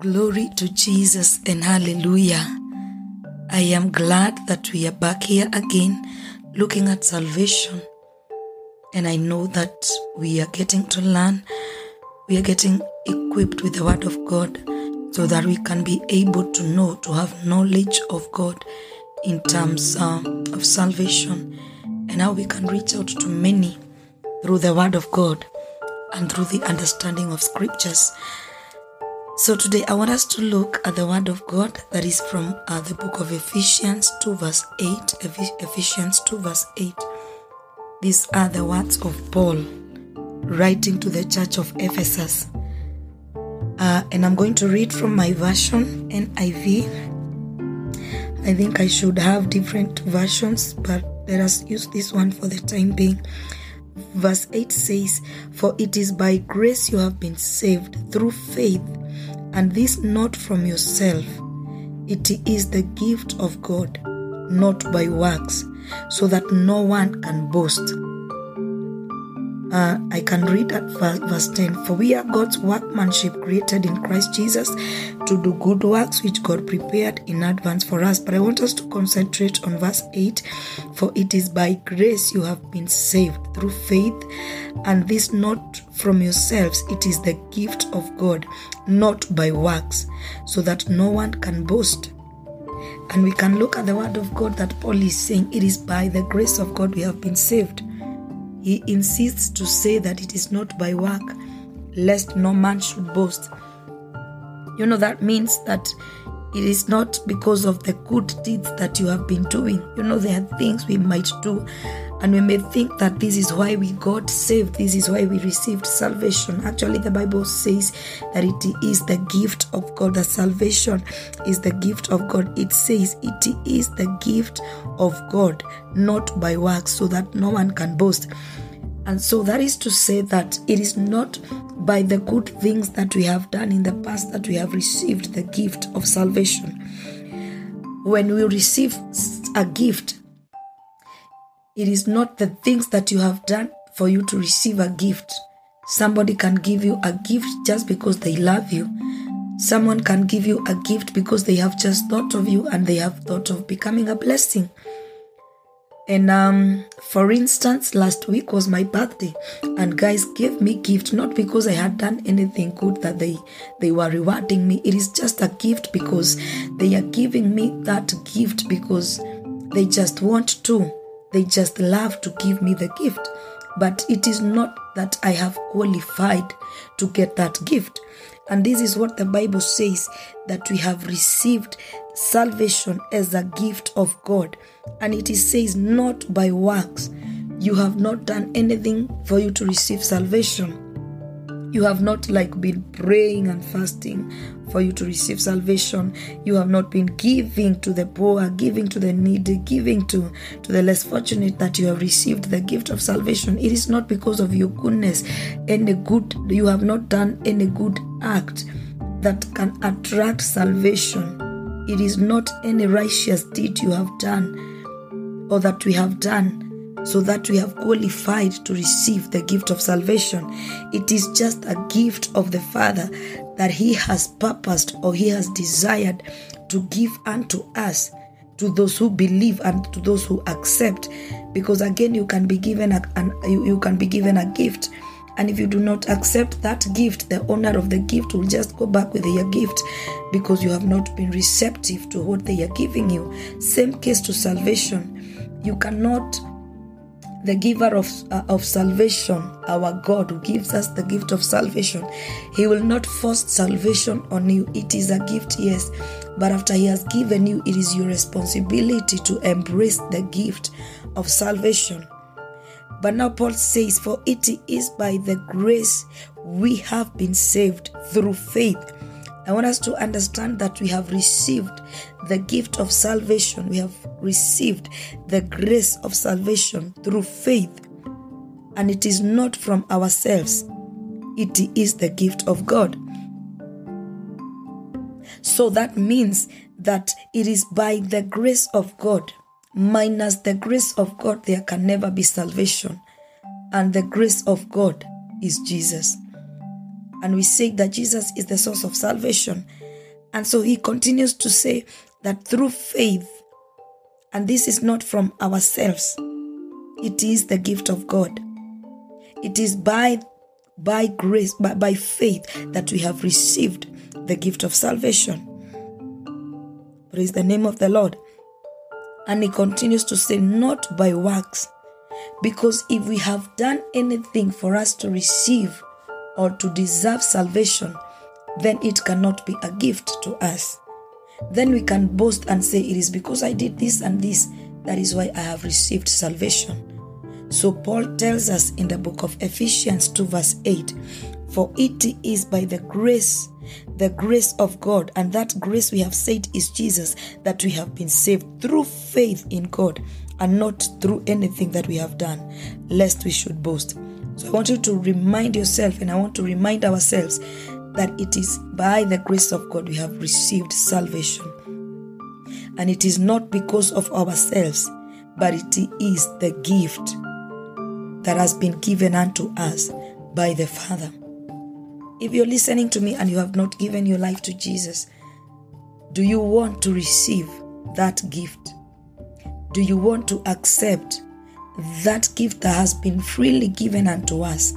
Glory to Jesus and hallelujah. I am glad that we are back here again looking at salvation. And I know that we are getting to learn, we are getting equipped with the Word of God so that we can be able to know, to have knowledge of God in terms um, of salvation and how we can reach out to many through the Word of God and through the understanding of Scriptures. So today I want us to look at the word of God that is from uh, the book of Ephesians 2 verse 8. Ephesians 2 verse 8. These are the words of Paul writing to the church of Ephesus. Uh, and I'm going to read from my version, NIV. I think I should have different versions, but let us use this one for the time being. Verse 8 says, For it is by grace you have been saved through faith, and this not from yourself. It is the gift of God, not by works, so that no one can boast. Uh, I can read at verse, verse 10 For we are God's workmanship created in Christ Jesus to do good works which God prepared in advance for us. But I want us to concentrate on verse 8 For it is by grace you have been saved through faith, and this not from yourselves, it is the gift of God, not by works, so that no one can boast. And we can look at the word of God that Paul is saying it is by the grace of God we have been saved. He insists to say that it is not by work, lest no man should boast. You know, that means that it is not because of the good deeds that you have been doing. You know, there are things we might do, and we may think that this is why we got saved, this is why we received salvation. Actually, the Bible says that it is the gift of God, that salvation is the gift of God. It says it is the gift of God, not by works, so that no one can boast. And so that is to say that it is not by the good things that we have done in the past that we have received the gift of salvation. When we receive a gift, it is not the things that you have done for you to receive a gift. Somebody can give you a gift just because they love you. Someone can give you a gift because they have just thought of you and they have thought of becoming a blessing. And um, for instance, last week was my birthday, and guys gave me gift not because I had done anything good that they they were rewarding me. It is just a gift because they are giving me that gift because they just want to. They just love to give me the gift. But it is not that I have qualified to get that gift. And this is what the Bible says that we have received salvation as a gift of God. And it says not by works. You have not done anything for you to receive salvation. You have not like been praying and fasting for you to receive salvation. You have not been giving to the poor, giving to the needy, giving to, to the less fortunate that you have received the gift of salvation. It is not because of your goodness, any good, you have not done any good act that can attract salvation. It is not any righteous deed you have done or that we have done so that we have qualified to receive the gift of salvation. It is just a gift of the Father that He has purposed or He has desired to give unto us, to those who believe and to those who accept. Because again, you can be given a, an, you, you can be given a gift. And if you do not accept that gift, the owner of the gift will just go back with your gift because you have not been receptive to what they are giving you. Same case to salvation. You cannot the giver of, uh, of salvation, our God who gives us the gift of salvation, He will not force salvation on you. It is a gift, yes, but after He has given you, it is your responsibility to embrace the gift of salvation. But now Paul says, For it is by the grace we have been saved through faith. I want us to understand that we have received the gift of salvation. We have received the grace of salvation through faith. And it is not from ourselves, it is the gift of God. So that means that it is by the grace of God. Minus the grace of God, there can never be salvation. And the grace of God is Jesus. And we say that Jesus is the source of salvation. And so he continues to say that through faith, and this is not from ourselves, it is the gift of God. It is by by grace, by, by faith, that we have received the gift of salvation. Praise the name of the Lord. And he continues to say, not by works. Because if we have done anything for us to receive or to deserve salvation, then it cannot be a gift to us. Then we can boast and say, It is because I did this and this, that is why I have received salvation. So Paul tells us in the book of Ephesians 2, verse 8, For it is by the grace, the grace of God, and that grace we have said is Jesus, that we have been saved through faith in God and not through anything that we have done, lest we should boast. So I want you to remind yourself, and I want to remind ourselves that it is by the grace of God we have received salvation. And it is not because of ourselves, but it is the gift that has been given unto us by the Father. If you're listening to me and you have not given your life to Jesus, do you want to receive that gift? Do you want to accept that gift that has been freely given unto us?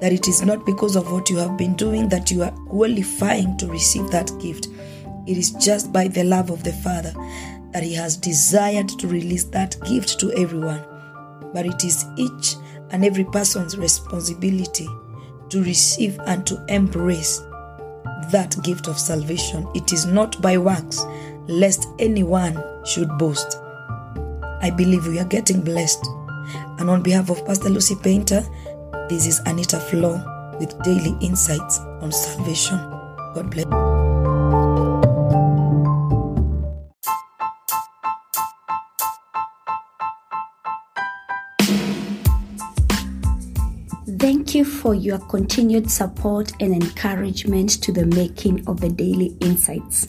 That it is not because of what you have been doing that you are qualifying to receive that gift. It is just by the love of the Father that He has desired to release that gift to everyone. But it is each and every person's responsibility to receive and to embrace that gift of salvation. It is not by works, lest anyone should boast. I believe we are getting blessed. And on behalf of Pastor Lucy Painter, this is Anita Flo with daily insights on salvation. God bless. Thank you for your continued support and encouragement to the making of the Daily Insights.